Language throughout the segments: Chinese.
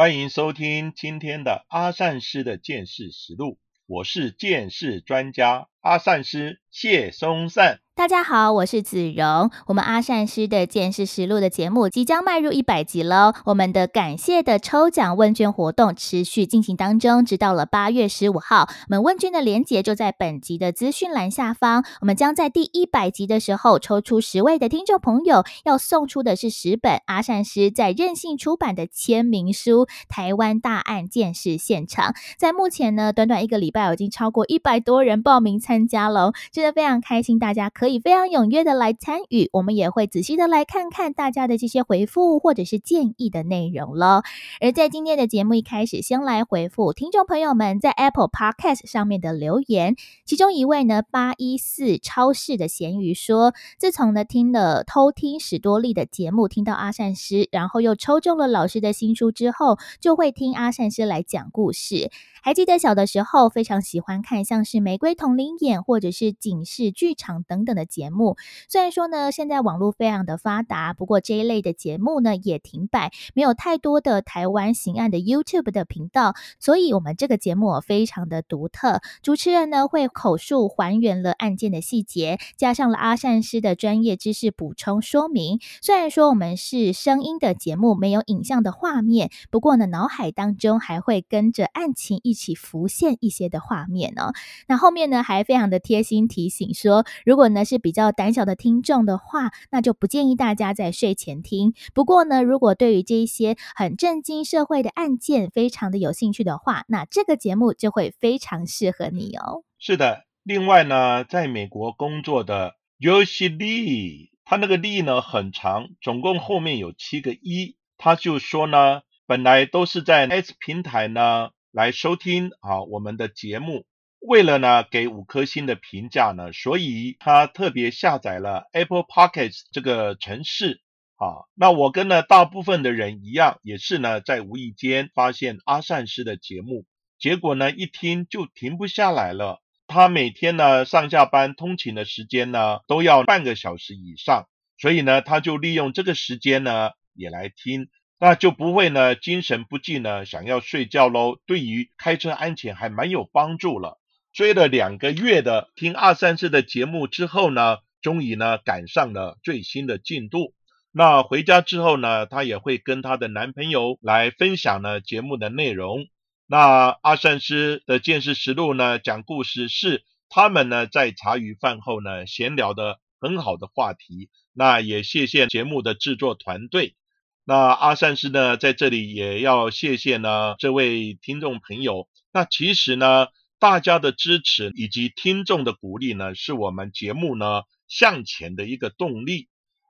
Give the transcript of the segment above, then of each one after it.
欢迎收听今天的阿善师的剑士实录，我是剑士专家阿善师谢松善。大家好，我是子荣。我们阿善师的见识实录的节目即将迈入一百集喽。我们的感谢的抽奖问卷活动持续进行当中，直到了八月十五号。我们问卷的链接就在本集的资讯栏下方。我们将在第一百集的时候抽出十位的听众朋友，要送出的是十本阿善师在任性出版的签名书《台湾大案见识现场》。在目前呢，短短一个礼拜已经超过一百多人报名参加喽，真的非常开心，大家可以。以非常踊跃的来参与，我们也会仔细的来看看大家的这些回复或者是建议的内容了。而在今天的节目一开始，先来回复听众朋友们在 Apple Podcast 上面的留言。其中一位呢，八一四超市的咸鱼说，自从呢听了偷听史多利的节目，听到阿善师，然后又抽中了老师的新书之后，就会听阿善师来讲故事。还记得小的时候非常喜欢看像是《玫瑰同林演》或者是警示剧场等等的的节目。虽然说呢，现在网络非常的发达，不过这一类的节目呢也停摆，没有太多的台湾刑案的 YouTube 的频道。所以，我们这个节目非常的独特，主持人呢会口述还原了案件的细节，加上了阿善师的专业知识补充说明。虽然说我们是声音的节目，没有影像的画面，不过呢，脑海当中还会跟着案情一。起浮现一些的画面哦。那后面呢，还非常的贴心提醒说，如果呢还是比较胆小的听众的话，那就不建议大家在睡前听。不过呢，如果对于这一些很震惊社会的案件非常的有兴趣的话，那这个节目就会非常适合你哦。是的，另外呢，在美国工作的 Yoshi Lee，他那个 Lee 呢很长，总共后面有七个一，他就说呢，本来都是在 S 平台呢。来收听啊我们的节目，为了呢给五颗星的评价呢，所以他特别下载了 Apple Podcasts 这个程式啊。那我跟呢大部分的人一样，也是呢在无意间发现阿善师的节目，结果呢一听就停不下来了。他每天呢上下班通勤的时间呢都要半个小时以上，所以呢他就利用这个时间呢也来听。那就不会呢，精神不济呢，想要睡觉喽。对于开车安全还蛮有帮助了。追了两个月的听二三四的节目之后呢，终于呢赶上了最新的进度。那回家之后呢，她也会跟她的男朋友来分享呢节目的内容。那阿善师的见识实录呢，讲故事是他们呢在茶余饭后呢闲聊的很好的话题。那也谢谢节目的制作团队。那阿善师呢，在这里也要谢谢呢这位听众朋友。那其实呢，大家的支持以及听众的鼓励呢，是我们节目呢向前的一个动力。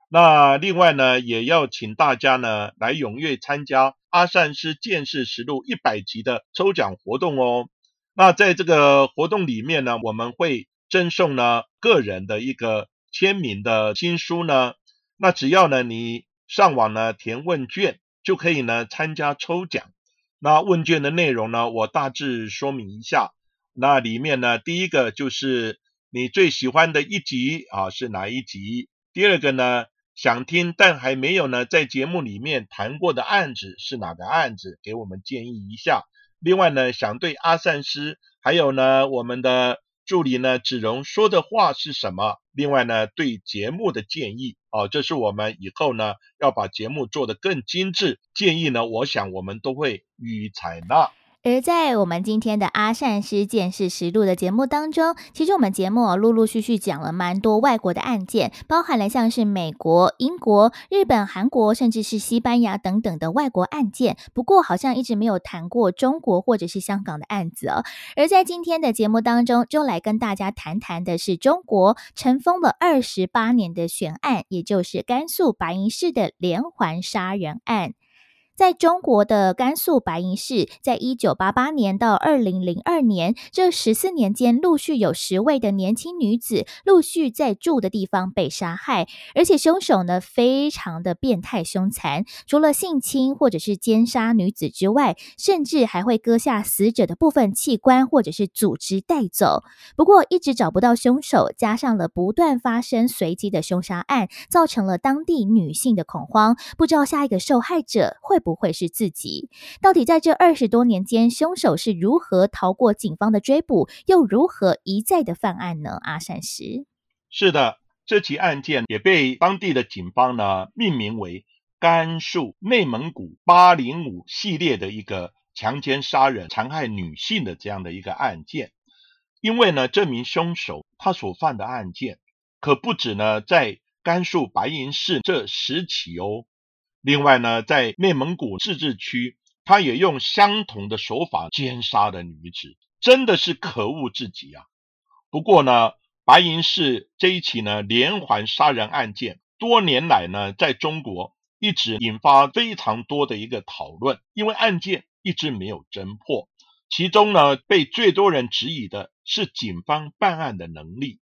那另外呢，也要请大家呢来踊跃参加阿善师见识实录一百集的抽奖活动哦。那在这个活动里面呢，我们会赠送呢个人的一个签名的新书呢。那只要呢你。上网呢填问卷就可以呢参加抽奖。那问卷的内容呢，我大致说明一下。那里面呢，第一个就是你最喜欢的一集啊是哪一集？第二个呢，想听但还没有呢在节目里面谈过的案子是哪个案子？给我们建议一下。另外呢，想对阿善师还有呢我们的。助理呢，子荣说的话是什么？另外呢，对节目的建议啊，这是我们以后呢要把节目做得更精致。建议呢，我想我们都会予以采纳。而在我们今天的阿善师见识实录的节目当中，其实我们节目陆陆续续讲了蛮多外国的案件，包含了像是美国、英国、日本、韩国，甚至是西班牙等等的外国案件。不过，好像一直没有谈过中国或者是香港的案子哦。而在今天的节目当中，就来跟大家谈谈的是中国尘封了二十八年的悬案，也就是甘肃白银市的连环杀人案。在中国的甘肃白银市，在一九八八年到二零零二年这十四年间，陆续有十位的年轻女子陆续在住的地方被杀害，而且凶手呢非常的变态凶残，除了性侵或者是奸杀女子之外，甚至还会割下死者的部分器官或者是组织带走。不过一直找不到凶手，加上了不断发生随机的凶杀案，造成了当地女性的恐慌，不知道下一个受害者会不。会是自己？到底在这二十多年间，凶手是如何逃过警方的追捕，又如何一再的犯案呢？阿善石是的，这起案件也被当地的警方呢命名为甘肃内蒙古八零五系列的一个强奸杀人、残害女性的这样的一个案件。因为呢，这名凶手他所犯的案件可不止呢在甘肃白银市这十起哦。另外呢，在内蒙古自治区，他也用相同的手法奸杀的女子，真的是可恶至极啊！不过呢，白银市这一起呢连环杀人案件，多年来呢在中国一直引发非常多的一个讨论，因为案件一直没有侦破。其中呢，被最多人质疑的是警方办案的能力，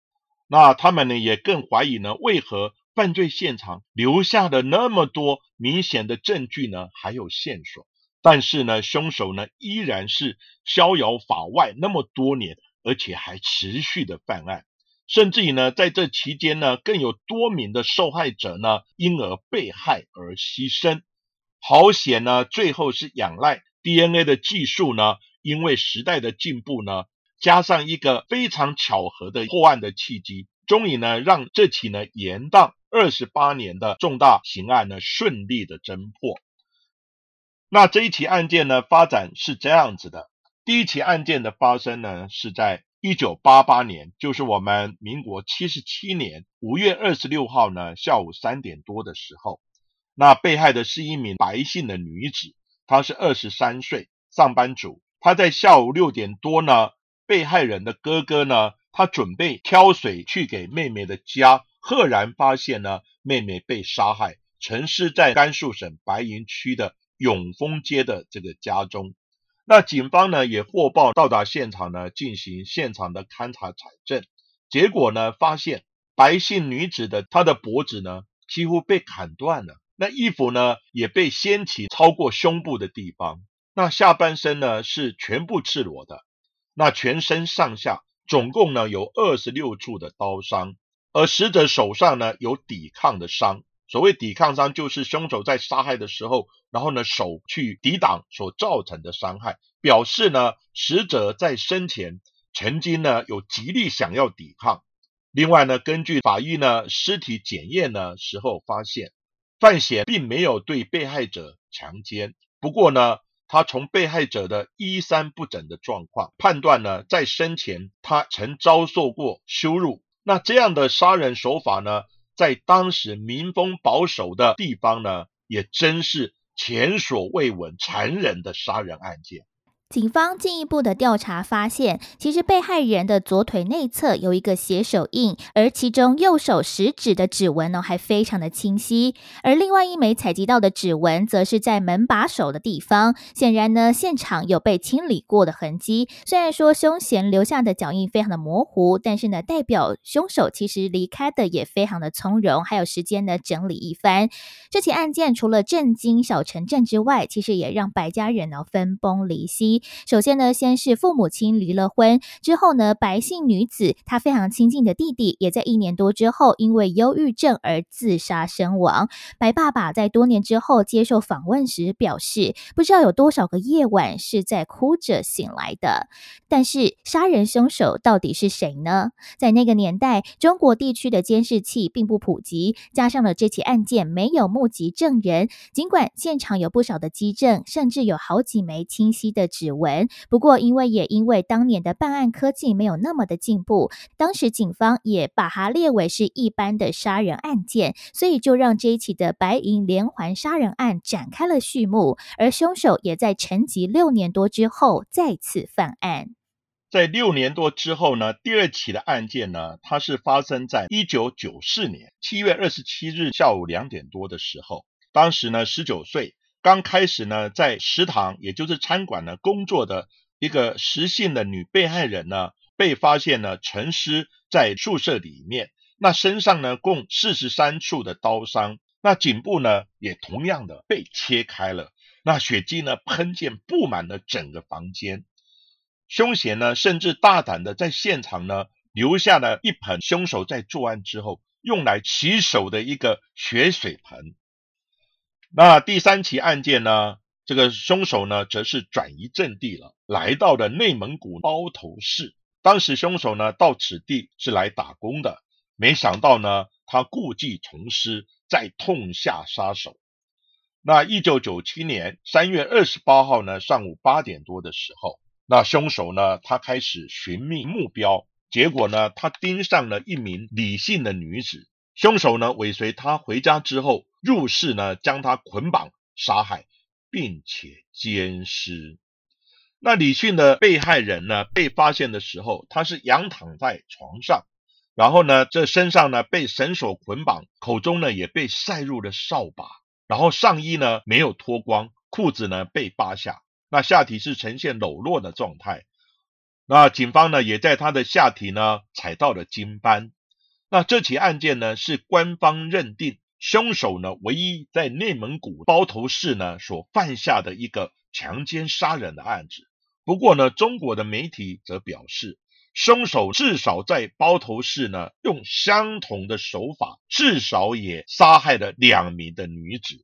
那他们呢也更怀疑呢，为何？犯罪现场留下的那么多明显的证据呢，还有线索，但是呢，凶手呢依然是逍遥法外那么多年，而且还持续的犯案，甚至于呢，在这期间呢，更有多名的受害者呢因而被害而牺牲。好险呢，最后是仰赖 DNA 的技术呢，因为时代的进步呢，加上一个非常巧合的破案的契机，终于呢让这起呢延宕。二十八年的重大刑案呢，顺利的侦破。那这一起案件呢，发展是这样子的：第一起案件的发生呢，是在一九八八年，就是我们民国七十七年五月二十六号呢下午三点多的时候。那被害的是一名白姓的女子，她是二十三岁，上班族。她在下午六点多呢，被害人的哥哥呢，他准备挑水去给妹妹的家。赫然发现呢，妹妹被杀害，陈尸在甘肃省白银区的永丰街的这个家中。那警方呢也获报到达现场呢，进行现场的勘查采证。结果呢，发现白姓女子的她的脖子呢几乎被砍断了，那衣服呢也被掀起超过胸部的地方，那下半身呢是全部赤裸的，那全身上下总共呢有二十六处的刀伤。而死者手上呢有抵抗的伤，所谓抵抗伤，就是凶手在杀害的时候，然后呢手去抵挡所造成的伤害，表示呢死者在生前曾经呢有极力想要抵抗。另外呢，根据法医呢尸体检验呢时候发现，范闲并没有对被害者强奸，不过呢他从被害者的衣衫不整的状况判断呢，在生前他曾遭受过羞辱。那这样的杀人手法呢，在当时民风保守的地方呢，也真是前所未闻残忍的杀人案件。警方进一步的调查发现，其实被害人的左腿内侧有一个血手印，而其中右手食指的指纹呢还非常的清晰。而另外一枚采集到的指纹，则是在门把手的地方。显然呢，现场有被清理过的痕迹。虽然说凶嫌留下的脚印非常的模糊，但是呢，代表凶手其实离开的也非常的从容，还有时间呢整理一番。这起案件除了震惊小城镇之外，其实也让白家人呢分崩离析。首先呢，先是父母亲离了婚之后呢，白姓女子她非常亲近的弟弟，也在一年多之后因为忧郁症而自杀身亡。白爸爸在多年之后接受访问时表示，不知道有多少个夜晚是在哭着醒来的。但是杀人凶手到底是谁呢？在那个年代，中国地区的监视器并不普及，加上了这起案件没有目击证人，尽管现场有不少的基证，甚至有好几枚清晰的指。指纹，不过因为也因为当年的办案科技没有那么的进步，当时警方也把它列为是一般的杀人案件，所以就让这一起的白银连环杀人案展开了序幕。而凶手也在沉寂六年多之后再次犯案。在六年多之后呢，第二起的案件呢，它是发生在一九九四年七月二十七日下午两点多的时候，当时呢十九岁。刚开始呢，在食堂也就是餐馆呢工作的一个实姓的女被害人呢，被发现呢沉尸在宿舍里面，那身上呢共四十三处的刀伤，那颈部呢也同样的被切开了，那血迹呢喷溅布满了整个房间，凶嫌呢甚至大胆的在现场呢留下了一盆凶手在作案之后用来洗手的一个血水盆。那第三起案件呢？这个凶手呢，则是转移阵地了，来到了内蒙古包头市。当时凶手呢，到此地是来打工的，没想到呢，他故技重施，再痛下杀手。那一九九七年三月二十八号呢，上午八点多的时候，那凶手呢，他开始寻觅目标，结果呢，他盯上了一名李姓的女子。凶手呢，尾随她回家之后。入室呢，将他捆绑杀害，并且奸尸。那李迅的被害人呢，被发现的时候，他是仰躺在床上，然后呢，这身上呢被绳索捆绑，口中呢也被塞入了扫把，然后上衣呢没有脱光，裤子呢被扒下，那下体是呈现裸露的状态。那警方呢也在他的下体呢采到了精斑。那这起案件呢是官方认定。凶手呢，唯一在内蒙古包头市呢所犯下的一个强奸杀人的案子。不过呢，中国的媒体则表示，凶手至少在包头市呢用相同的手法，至少也杀害了两名的女子。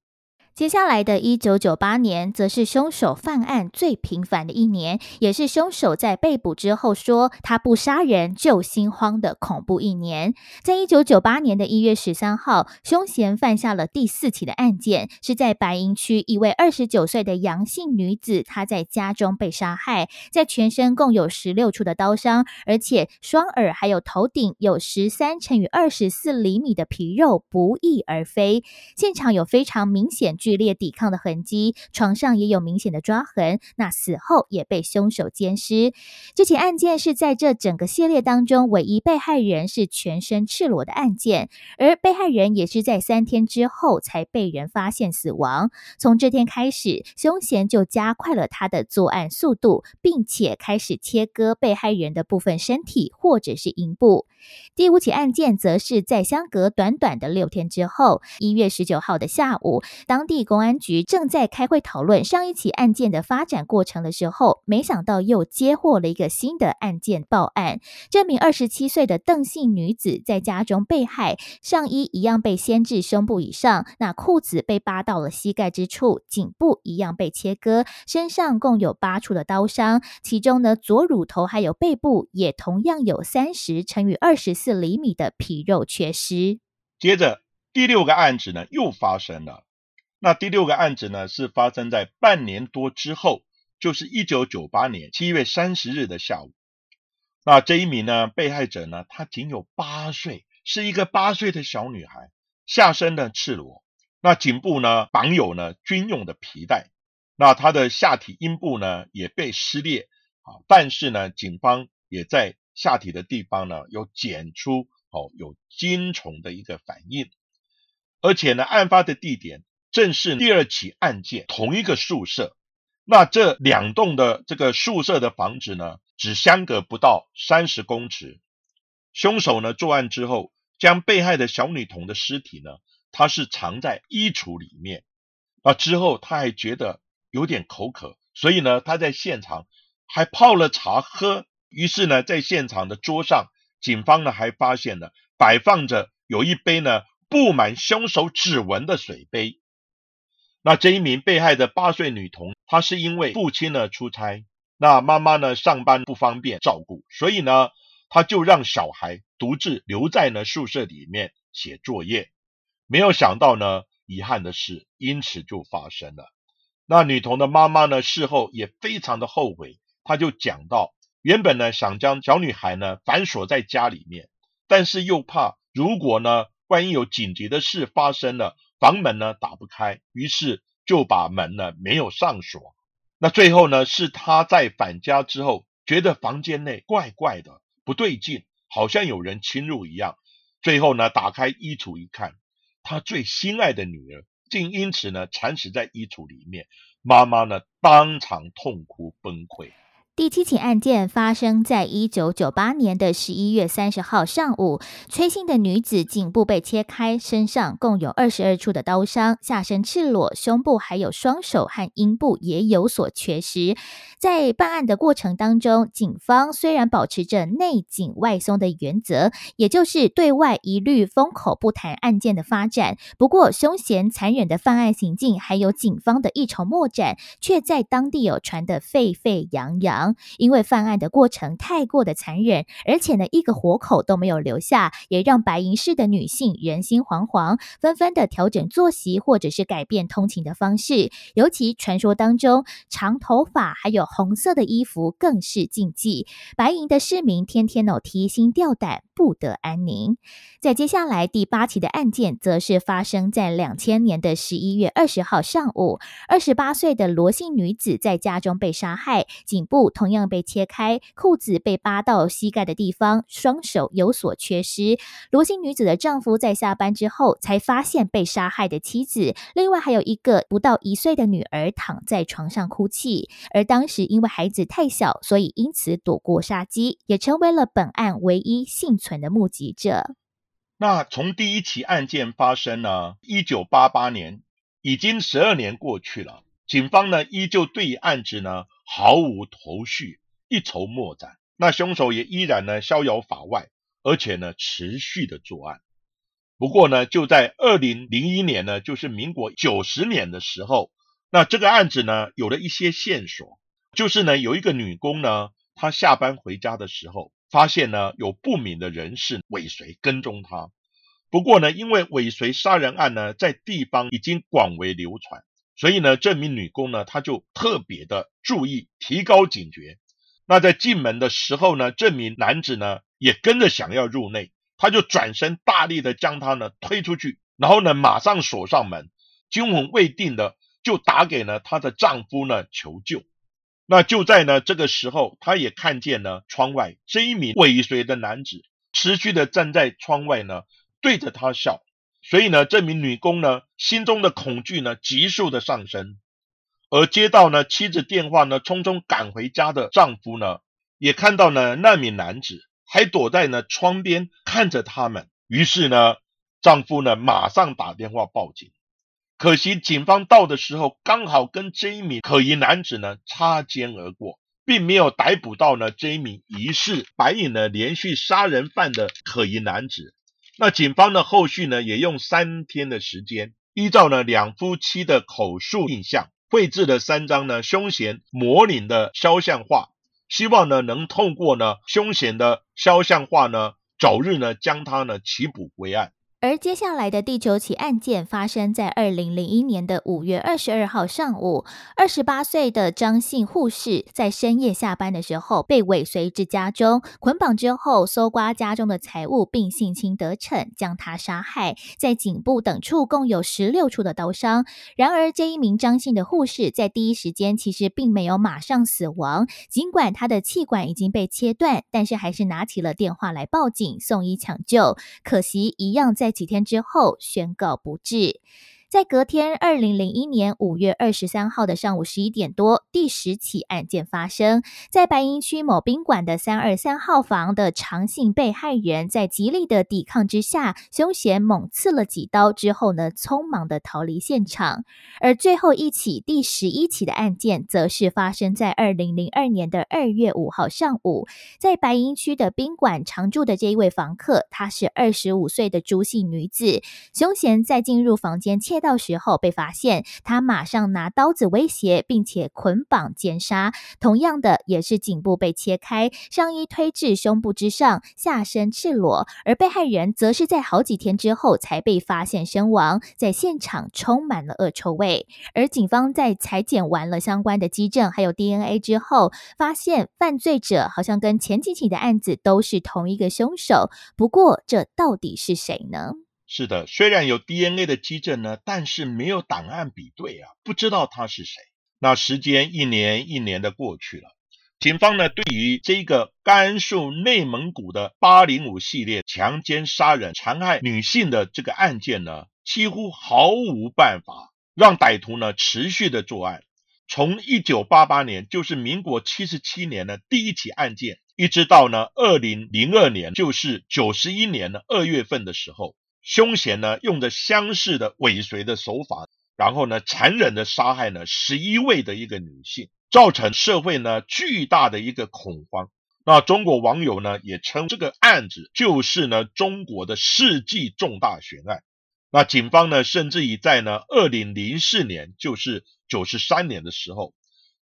接下来的一九九八年，则是凶手犯案最频繁的一年，也是凶手在被捕之后说他不杀人就心慌的恐怖一年。在一九九八年的一月十三号，凶嫌犯下了第四起的案件，是在白银区一位二十九岁的杨姓女子，她在家中被杀害，在全身共有十六处的刀伤，而且双耳还有头顶有十三乘以二十四厘米的皮肉不翼而飞，现场有非常明显剧烈抵抗的痕迹，床上也有明显的抓痕。那死后也被凶手奸尸。这起案件是在这整个系列当中唯一被害人是全身赤裸的案件，而被害人也是在三天之后才被人发现死亡。从这天开始，凶嫌就加快了他的作案速度，并且开始切割被害人的部分身体或者是阴部。第五起案件则是在相隔短短的六天之后，一月十九号的下午，当地公安局正在开会讨论上一起案件的发展过程的时候，没想到又接获了一个新的案件报案。这名二十七岁的邓姓女子在家中被害，上衣一样被掀至胸部以上，那裤子被扒到了膝盖之处，颈部一样被切割，身上共有八处的刀伤，其中呢左乳头还有背部也同样有三十乘以二十四厘米的皮肉缺失。接着第六个案子呢又发生了。那第六个案子呢，是发生在半年多之后，就是一九九八年七月三十日的下午。那这一名呢被害者呢，她仅有八岁，是一个八岁的小女孩，下身呢赤裸，那颈部呢绑有呢军用的皮带，那她的下体阴部呢也被撕裂啊，但是呢，警方也在下体的地方呢有检出哦有精虫的一个反应，而且呢，案发的地点。正是第二起案件同一个宿舍，那这两栋的这个宿舍的房子呢，只相隔不到三十公尺。凶手呢作案之后，将被害的小女童的尸体呢，他是藏在衣橱里面。那之后他还觉得有点口渴，所以呢他在现场还泡了茶喝。于是呢在现场的桌上，警方呢还发现了摆放着有一杯呢布满凶手指纹的水杯。那这一名被害的八岁女童，她是因为父亲呢出差，那妈妈呢上班不方便照顾，所以呢，她就让小孩独自留在呢宿舍里面写作业。没有想到呢，遗憾的事因此就发生了。那女童的妈妈呢事后也非常的后悔，她就讲到，原本呢想将小女孩呢反锁在家里面，但是又怕如果呢万一有紧急的事发生了。房门呢打不开，于是就把门呢没有上锁。那最后呢是他在返家之后，觉得房间内怪怪的，不对劲，好像有人侵入一样。最后呢打开衣橱一看，他最心爱的女儿竟因此呢惨死在衣橱里面。妈妈呢当场痛哭崩溃。第七起案件发生在一九九八年的十一月三十号上午，崔姓的女子颈部被切开，身上共有二十二处的刀伤，下身赤裸，胸部还有双手和阴部也有所缺失。在办案的过程当中，警方虽然保持着内紧外松的原则，也就是对外一律封口不谈案件的发展，不过凶险残忍的犯案行径，还有警方的一筹莫展，却在当地有传得沸沸扬扬。因为犯案的过程太过的残忍，而且呢一个活口都没有留下，也让白银市的女性人心惶惶，纷纷的调整作息或者是改变通勤的方式。尤其传说当中，长头发还有红色的衣服更是禁忌。白银的市民天天哦提心吊胆，不得安宁。在接下来第八起的案件，则是发生在两千年的十一月二十号上午，二十八岁的罗姓女子在家中被杀害，颈部。同样被切开，裤子被扒到膝盖的地方，双手有所缺失。罗姓女子的丈夫在下班之后才发现被杀害的妻子，另外还有一个不到一岁的女儿躺在床上哭泣。而当时因为孩子太小，所以因此躲过杀机，也成为了本案唯一幸存的目击者。那从第一起案件发生呢，一九八八年，已经十二年过去了，警方呢依旧对案子呢。毫无头绪，一筹莫展。那凶手也依然呢逍遥法外，而且呢持续的作案。不过呢，就在二零零一年呢，就是民国九十年的时候，那这个案子呢有了一些线索，就是呢有一个女工呢，她下班回家的时候，发现呢有不明的人士尾随跟踪她。不过呢，因为尾随杀人案呢在地方已经广为流传。所以呢，这名女工呢，她就特别的注意，提高警觉。那在进门的时候呢，这名男子呢也跟着想要入内，他就转身大力的将她呢推出去，然后呢马上锁上门，惊魂未定的就打给了她的丈夫呢求救。那就在呢这个时候，她也看见了窗外这一名尾随的男子持续的站在窗外呢，对着她笑。所以呢，这名女工呢，心中的恐惧呢，急速的上升。而接到呢妻子电话呢，匆匆赶回家的丈夫呢，也看到呢那名男子还躲在呢窗边看着他们。于是呢，丈夫呢马上打电话报警。可惜警方到的时候，刚好跟这一名可疑男子呢擦肩而过，并没有逮捕到呢这一名疑似白影呢连续杀人犯的可疑男子。那警方呢？后续呢也用三天的时间，依照呢两夫妻的口述印象，绘制了三张呢凶嫌模拟的肖像画，希望呢能透过呢凶险的肖像画呢，早日呢将他呢起捕归案。而接下来的第九起案件发生在二零零一年的五月二十二号上午，二十八岁的张姓护士在深夜下班的时候被尾随至家中，捆绑之后搜刮家中的财物，并性侵得逞，将他杀害。在颈部等处共有十六处的刀伤。然而，这一名张姓的护士在第一时间其实并没有马上死亡，尽管他的气管已经被切断，但是还是拿起了电话来报警送医抢救。可惜，一样在。几天之后宣告不治。在隔天，二零零一年五月二十三号的上午十一点多，第十起案件发生在白银区某宾馆的三二三号房的长姓被害人，在极力的抵抗之下，凶嫌猛刺了几刀之后呢，匆忙的逃离现场。而最后一起第十一起的案件，则是发生在二零零二年的二月五号上午，在白银区的宾馆常住的这一位房客，她是二十五岁的朱姓女子，凶嫌在进入房间窃。到时候被发现，他马上拿刀子威胁，并且捆绑奸杀。同样的，也是颈部被切开，上衣推至胸部之上，下身赤裸。而被害人则是在好几天之后才被发现身亡，在现场充满了恶臭味。而警方在裁剪完了相关的基证还有 DNA 之后，发现犯罪者好像跟前几起的案子都是同一个凶手。不过，这到底是谁呢？是的，虽然有 DNA 的基证呢，但是没有档案比对啊，不知道他是谁。那时间一年一年的过去了，警方呢对于这个甘肃内蒙古的八零五系列强奸杀人残害女性的这个案件呢，几乎毫无办法让歹徒呢持续的作案。从一九八八年，就是民国七十七年的第一起案件，一直到呢二零零二年，就是九十一年的二月份的时候，凶嫌呢用着相似的尾随的手法，然后呢残忍的杀害呢十一位的一个女性，造成社会呢巨大的一个恐慌。那中国网友呢也称这个案子就是呢中国的世纪重大悬案。那警方呢甚至于在呢二零零四年，就是九十三年的时候，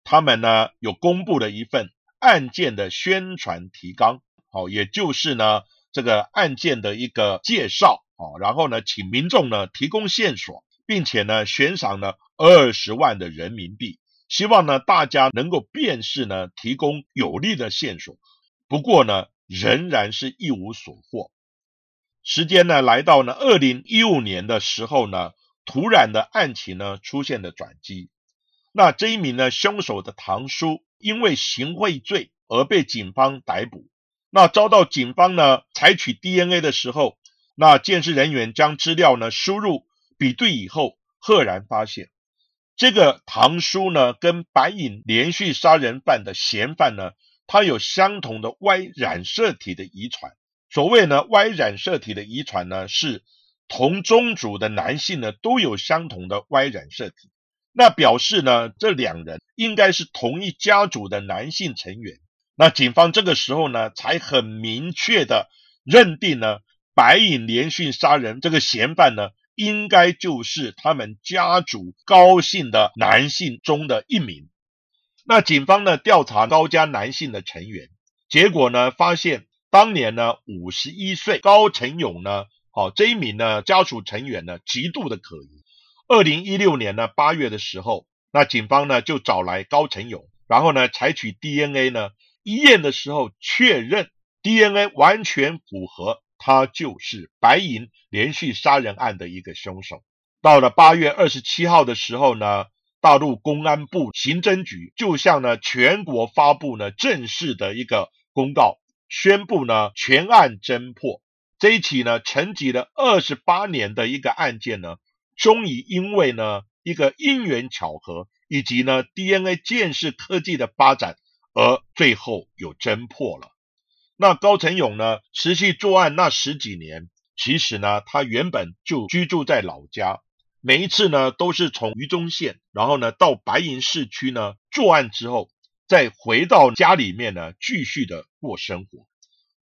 他们呢有公布了一份案件的宣传提纲，好，也就是呢这个案件的一个介绍，好，然后呢请民众呢提供线索，并且呢悬赏了二十万的人民币，希望呢大家能够辨识呢提供有利的线索。不过呢，仍然是一无所获。时间呢，来到呢二零一五年的时候呢，突然的案情呢出现了转机。那这一名呢凶手的堂叔，因为行贿罪而被警方逮捕。那遭到警方呢采取 DNA 的时候，那鉴识人员将资料呢输入比对以后，赫然发现这个堂叔呢跟白影连续杀人犯的嫌犯呢。他有相同的 Y 染色体的遗传。所谓呢 Y 染色体的遗传呢，是同宗族的男性呢都有相同的 Y 染色体，那表示呢这两人应该是同一家族的男性成员。那警方这个时候呢才很明确的认定呢白影连续杀人这个嫌犯呢应该就是他们家族高姓的男性中的一名。那警方呢调查高家男性的成员，结果呢发现当年呢五十一岁高成勇呢，好这一名呢家属成员呢极度的可疑。二零一六年呢八月的时候，那警方呢就找来高成勇，然后呢采取 DNA 呢一验的时候确认 DNA 完全符合，他就是白银连续杀人案的一个凶手。到了八月二十七号的时候呢。大陆公安部刑侦局就向呢全国发布呢正式的一个公告，宣布呢全案侦破。这一起呢沉寂了二十八年的一个案件呢，终于因为呢一个因缘巧合，以及呢 DNA 鉴识科技的发展，而最后有侦破了。那高成勇呢持续作案那十几年，其实呢他原本就居住在老家。每一次呢，都是从榆中县，然后呢到白银市区呢作案之后，再回到家里面呢继续的过生活。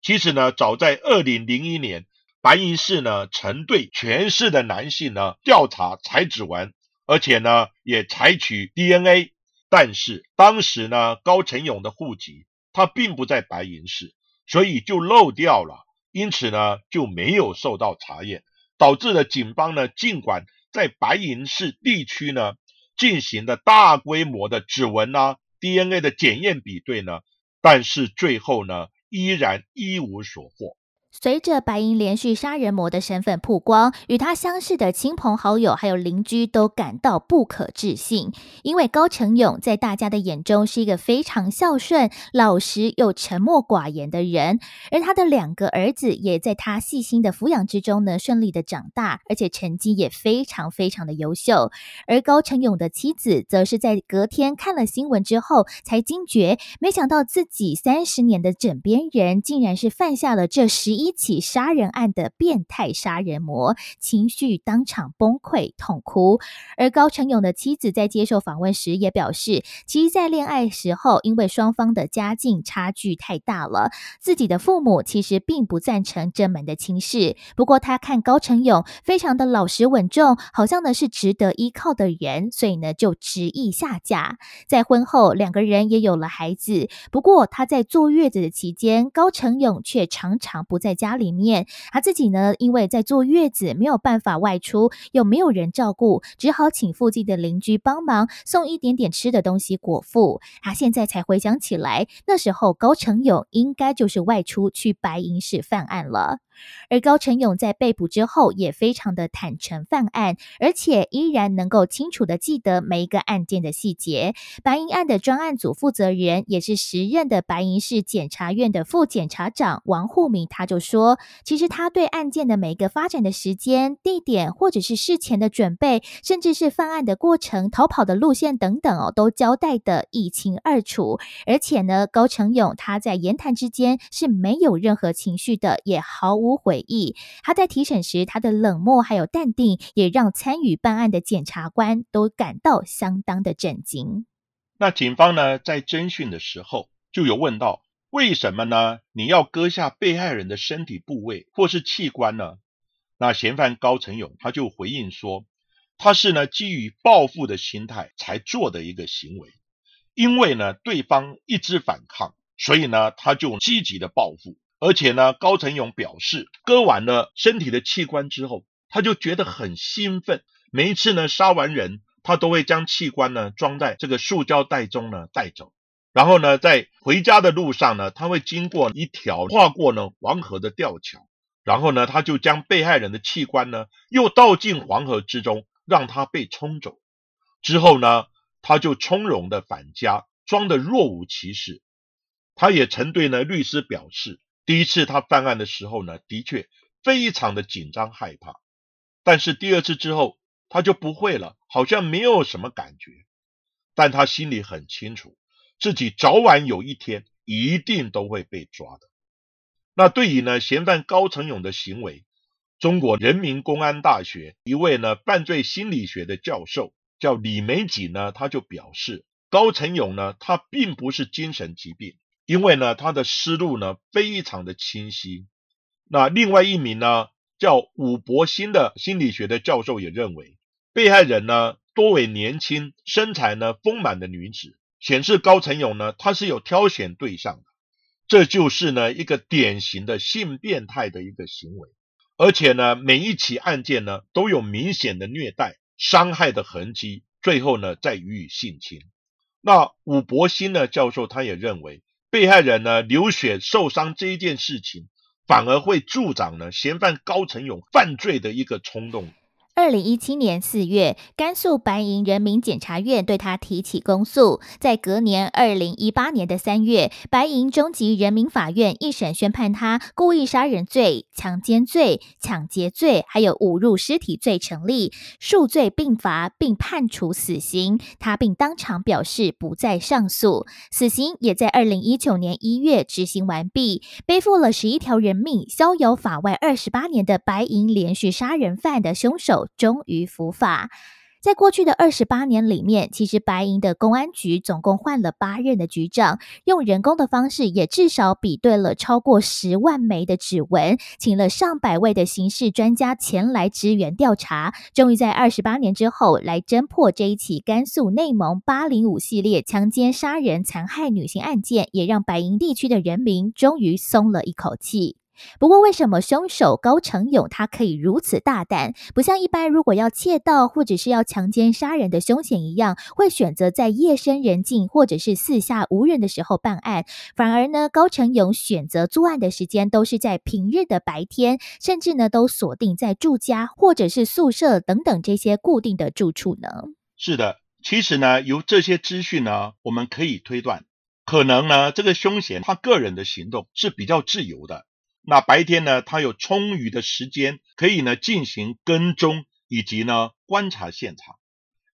其实呢，早在二零零一年，白银市呢曾对全市的男性呢调查采指纹，而且呢也采取 DNA，但是当时呢高成勇的户籍他并不在白银市，所以就漏掉了，因此呢就没有受到查验，导致了警方呢尽管。在白银市地区呢，进行的大规模的指纹啊、DNA 的检验比对呢，但是最后呢，依然一无所获。随着白银连续杀人魔的身份曝光，与他相识的亲朋好友还有邻居都感到不可置信，因为高成勇在大家的眼中是一个非常孝顺、老实又沉默寡言的人，而他的两个儿子也在他细心的抚养之中呢，顺利的长大，而且成绩也非常非常的优秀。而高成勇的妻子则是在隔天看了新闻之后才惊觉，没想到自己三十年的枕边人竟然是犯下了这十。一起杀人案的变态杀人魔，情绪当场崩溃痛哭。而高成勇的妻子在接受访问时也表示，其实，在恋爱时候，因为双方的家境差距太大了，自己的父母其实并不赞成这门的亲事。不过，他看高成勇非常的老实稳重，好像呢是值得依靠的人，所以呢就执意下嫁。在婚后，两个人也有了孩子。不过，他在坐月子的期间，高成勇却常常不在。在家里面，他自己呢，因为在坐月子，没有办法外出，又没有人照顾，只好请附近的邻居帮忙送一点点吃的东西果腹。他现在才回想起来，那时候高成勇应该就是外出去白银市犯案了。而高成勇在被捕之后也非常的坦诚犯案，而且依然能够清楚的记得每一个案件的细节。白银案的专案组负责人，也是时任的白银市检察院的副检察长王沪明，他就说，其实他对案件的每一个发展的时间、地点，或者是事前的准备，甚至是犯案的过程、逃跑的路线等等哦，都交代的一清二楚。而且呢，高成勇他在言谈之间是没有任何情绪的，也毫无悔意。他在提审时，他的冷漠还有淡定，也让参与办案的检察官都感到相当的震惊。那警方呢，在侦讯的时候就有问到。为什么呢？你要割下被害人的身体部位或是器官呢？那嫌犯高成勇他就回应说，他是呢基于报复的心态才做的一个行为，因为呢对方一直反抗，所以呢他就积极的报复，而且呢高成勇表示，割完了身体的器官之后，他就觉得很兴奋，每一次呢杀完人，他都会将器官呢装在这个塑胶袋中呢带走。然后呢，在回家的路上呢，他会经过一条跨过呢黄河的吊桥，然后呢，他就将被害人的器官呢又倒进黄河之中，让他被冲走。之后呢，他就从容的返家，装的若无其事。他也曾对呢律师表示，第一次他犯案的时候呢，的确非常的紧张害怕，但是第二次之后他就不会了，好像没有什么感觉。但他心里很清楚。自己早晚有一天一定都会被抓的。那对于呢嫌犯高成勇的行为，中国人民公安大学一位呢犯罪心理学的教授叫李梅吉呢，他就表示，高成勇呢他并不是精神疾病，因为呢他的思路呢非常的清晰。那另外一名呢叫武伯兴的心理学的教授也认为，被害人呢多为年轻、身材呢丰满的女子。显示高成勇呢，他是有挑选对象的，这就是呢一个典型的性变态的一个行为，而且呢每一起案件呢都有明显的虐待、伤害的痕迹，最后呢再予以性侵。那武伯兴呢教授他也认为，被害人呢流血受伤这一件事情，反而会助长呢嫌犯高成勇犯罪的一个冲动。二零一七年四月，甘肃白银人民检察院对他提起公诉。在隔年二零一八年的三月，白银中级人民法院一审宣判他故意杀人罪、强奸罪、抢劫罪，还有侮辱尸体罪成立，数罪并罚，并判处死刑。他并当场表示不再上诉，死刑也在二零一九年一月执行完毕。背负了十一条人命、逍遥法外二十八年的白银连续杀人犯的凶手。终于伏法。在过去的二十八年里面，其实白银的公安局总共换了八任的局长，用人工的方式也至少比对了超过十万枚的指纹，请了上百位的刑事专家前来支援调查。终于在二十八年之后，来侦破这一起甘肃内蒙八零五系列强奸、杀人、残害女性案件，也让白银地区的人民终于松了一口气。不过，为什么凶手高成勇他可以如此大胆？不像一般如果要窃盗或者是要强奸杀人的凶险一样，会选择在夜深人静或者是四下无人的时候办案。反而呢，高成勇选择作案的时间都是在平日的白天，甚至呢都锁定在住家或者是宿舍等等这些固定的住处呢？是的，其实呢，由这些资讯呢，我们可以推断，可能呢，这个凶嫌他个人的行动是比较自由的。那白天呢，他有充裕的时间可以呢进行跟踪以及呢观察现场，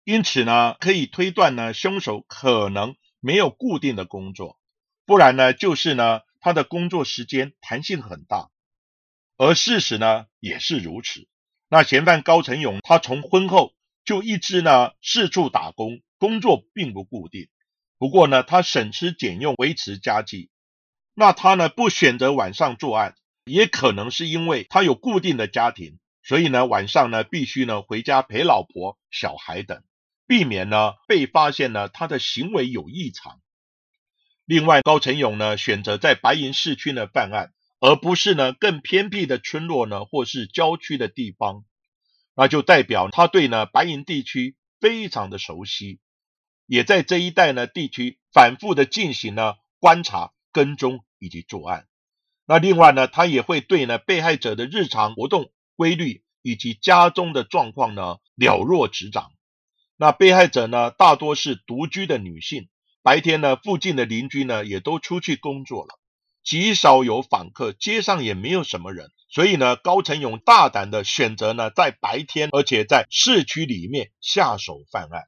因此呢可以推断呢凶手可能没有固定的工作，不然呢就是呢他的工作时间弹性很大，而事实呢也是如此。那嫌犯高成勇他从婚后就一直呢四处打工，工作并不固定，不过呢他省吃俭用维持家计。那他呢不选择晚上作案，也可能是因为他有固定的家庭，所以呢晚上呢必须呢回家陪老婆、小孩等，避免呢被发现呢他的行为有异常。另外，高成勇呢选择在白银市区呢办案，而不是呢更偏僻的村落呢或是郊区的地方，那就代表他对呢白银地区非常的熟悉，也在这一带呢地区反复的进行了观察、跟踪。以及作案，那另外呢，他也会对呢被害者的日常活动规律以及家中的状况呢了若指掌。那被害者呢大多是独居的女性，白天呢附近的邻居呢也都出去工作了，极少有访客，街上也没有什么人，所以呢，高成勇大胆的选择呢，在白天，而且在市区里面下手犯案。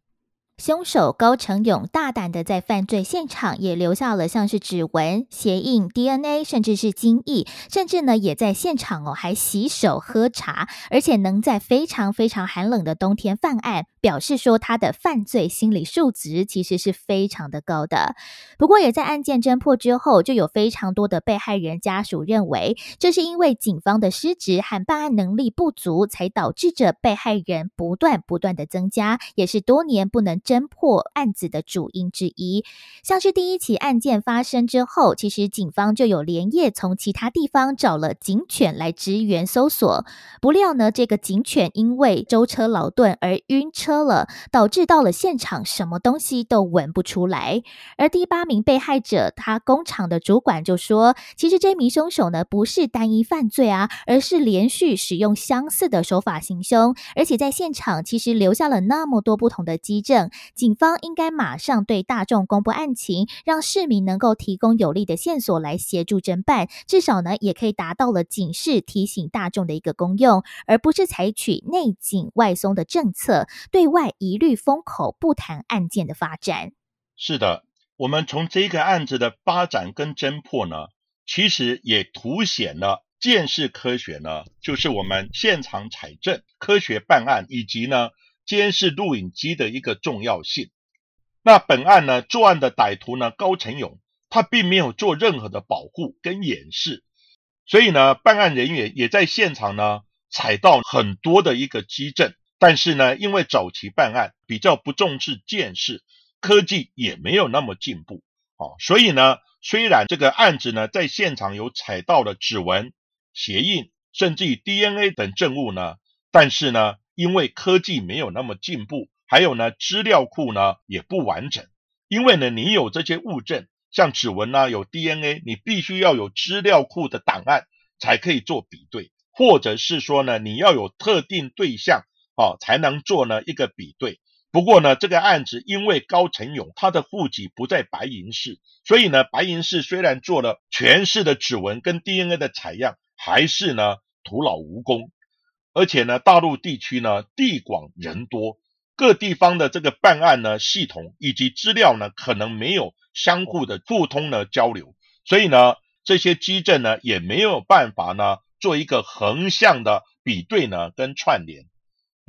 凶手高成勇大胆的在犯罪现场也留下了像是指纹、鞋印、DNA，甚至是精液，甚至呢也在现场哦还洗手喝茶，而且能在非常非常寒冷的冬天犯案，表示说他的犯罪心理素质其实是非常的高的。不过也在案件侦破之后，就有非常多的被害人家属认为，这是因为警方的失职和办案能力不足，才导致着被害人不断不断的增加，也是多年不能。侦破案子的主因之一，像是第一起案件发生之后，其实警方就有连夜从其他地方找了警犬来支援搜索。不料呢，这个警犬因为舟车劳顿而晕车车了，导致到了现场什么东西都闻不出来。而第八名被害者，他工厂的主管就说，其实这名凶手呢不是单一犯罪啊，而是连续使用相似的手法行凶，而且在现场其实留下了那么多不同的基证。警方应该马上对大众公布案情，让市民能够提供有力的线索来协助侦办，至少呢也可以达到了警示提醒大众的一个功用，而不是采取内紧外松的政策，对对外一律封口不谈案件的发展。是的，我们从这个案子的发展跟侦破呢，其实也凸显了鉴识科学呢，就是我们现场采证、科学办案以及呢。监视录影机的一个重要性。那本案呢，作案的歹徒呢，高成勇，他并没有做任何的保护跟掩饰，所以呢，办案人员也在现场呢采到很多的一个基证。但是呢，因为早期办案比较不重视见识，科技也没有那么进步啊，所以呢，虽然这个案子呢在现场有采到了指纹、鞋印，甚至于 DNA 等证物呢，但是呢。因为科技没有那么进步，还有呢，资料库呢也不完整。因为呢，你有这些物证，像指纹啊，有 DNA，你必须要有资料库的档案才可以做比对，或者是说呢，你要有特定对象哦，才能做呢一个比对。不过呢，这个案子因为高成勇他的户籍不在白银市，所以呢，白银市虽然做了全市的指纹跟 DNA 的采样，还是呢徒劳无功。而且呢，大陆地区呢地广人多，各地方的这个办案呢系统以及资料呢可能没有相互的互通的交流，所以呢这些基证呢也没有办法呢做一个横向的比对呢跟串联。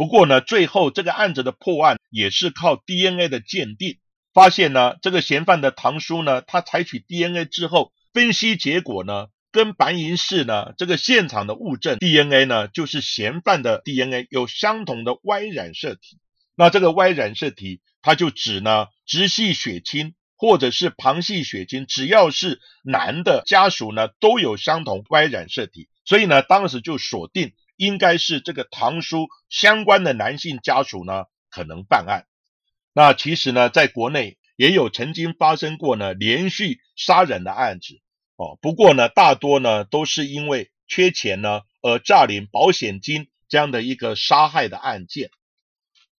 不过呢最后这个案子的破案也是靠 DNA 的鉴定，发现呢这个嫌犯的堂叔呢他采取 DNA 之后分析结果呢。跟白银市呢，这个现场的物证 DNA 呢，就是嫌犯的 DNA 有相同的 Y 染色体。那这个 Y 染色体，它就指呢直系血亲或者是旁系血亲，只要是男的家属呢，都有相同 Y 染色体。所以呢，当时就锁定应该是这个堂叔相关的男性家属呢，可能办案。那其实呢，在国内也有曾经发生过呢连续杀人的案子。哦，不过呢，大多呢都是因为缺钱呢而诈领保险金这样的一个杀害的案件。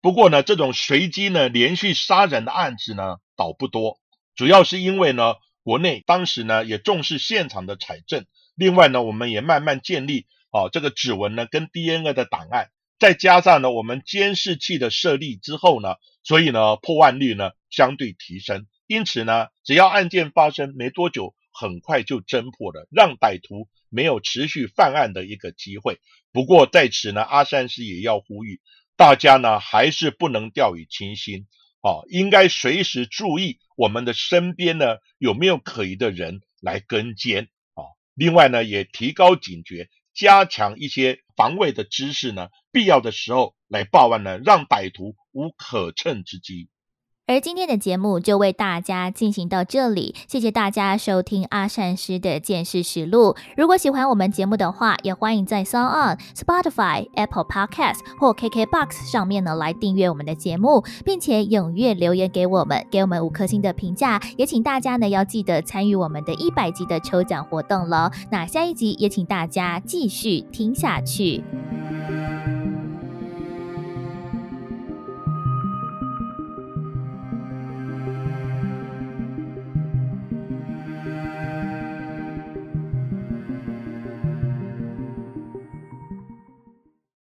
不过呢，这种随机呢连续杀人的案子呢倒不多，主要是因为呢国内当时呢也重视现场的采证，另外呢我们也慢慢建立哦这个指纹呢跟 DNA 的档案，再加上呢我们监视器的设立之后呢，所以呢破案率呢相对提升。因此呢，只要案件发生没多久。很快就侦破了，让歹徒没有持续犯案的一个机会。不过在此呢，阿三师也要呼吁大家呢，还是不能掉以轻心啊，应该随时注意我们的身边呢有没有可疑的人来跟监啊。另外呢，也提高警觉，加强一些防卫的知识呢，必要的时候来报案呢，让歹徒无可乘之机。而今天的节目就为大家进行到这里，谢谢大家收听阿善师的见识实录。如果喜欢我们节目的话，也欢迎在 s o n Spotify、Apple Podcast 或 KKBox 上面呢来订阅我们的节目，并且踊跃留言给我们，给我们五颗星的评价。也请大家呢要记得参与我们的一百集的抽奖活动了。那下一集也请大家继续听下去。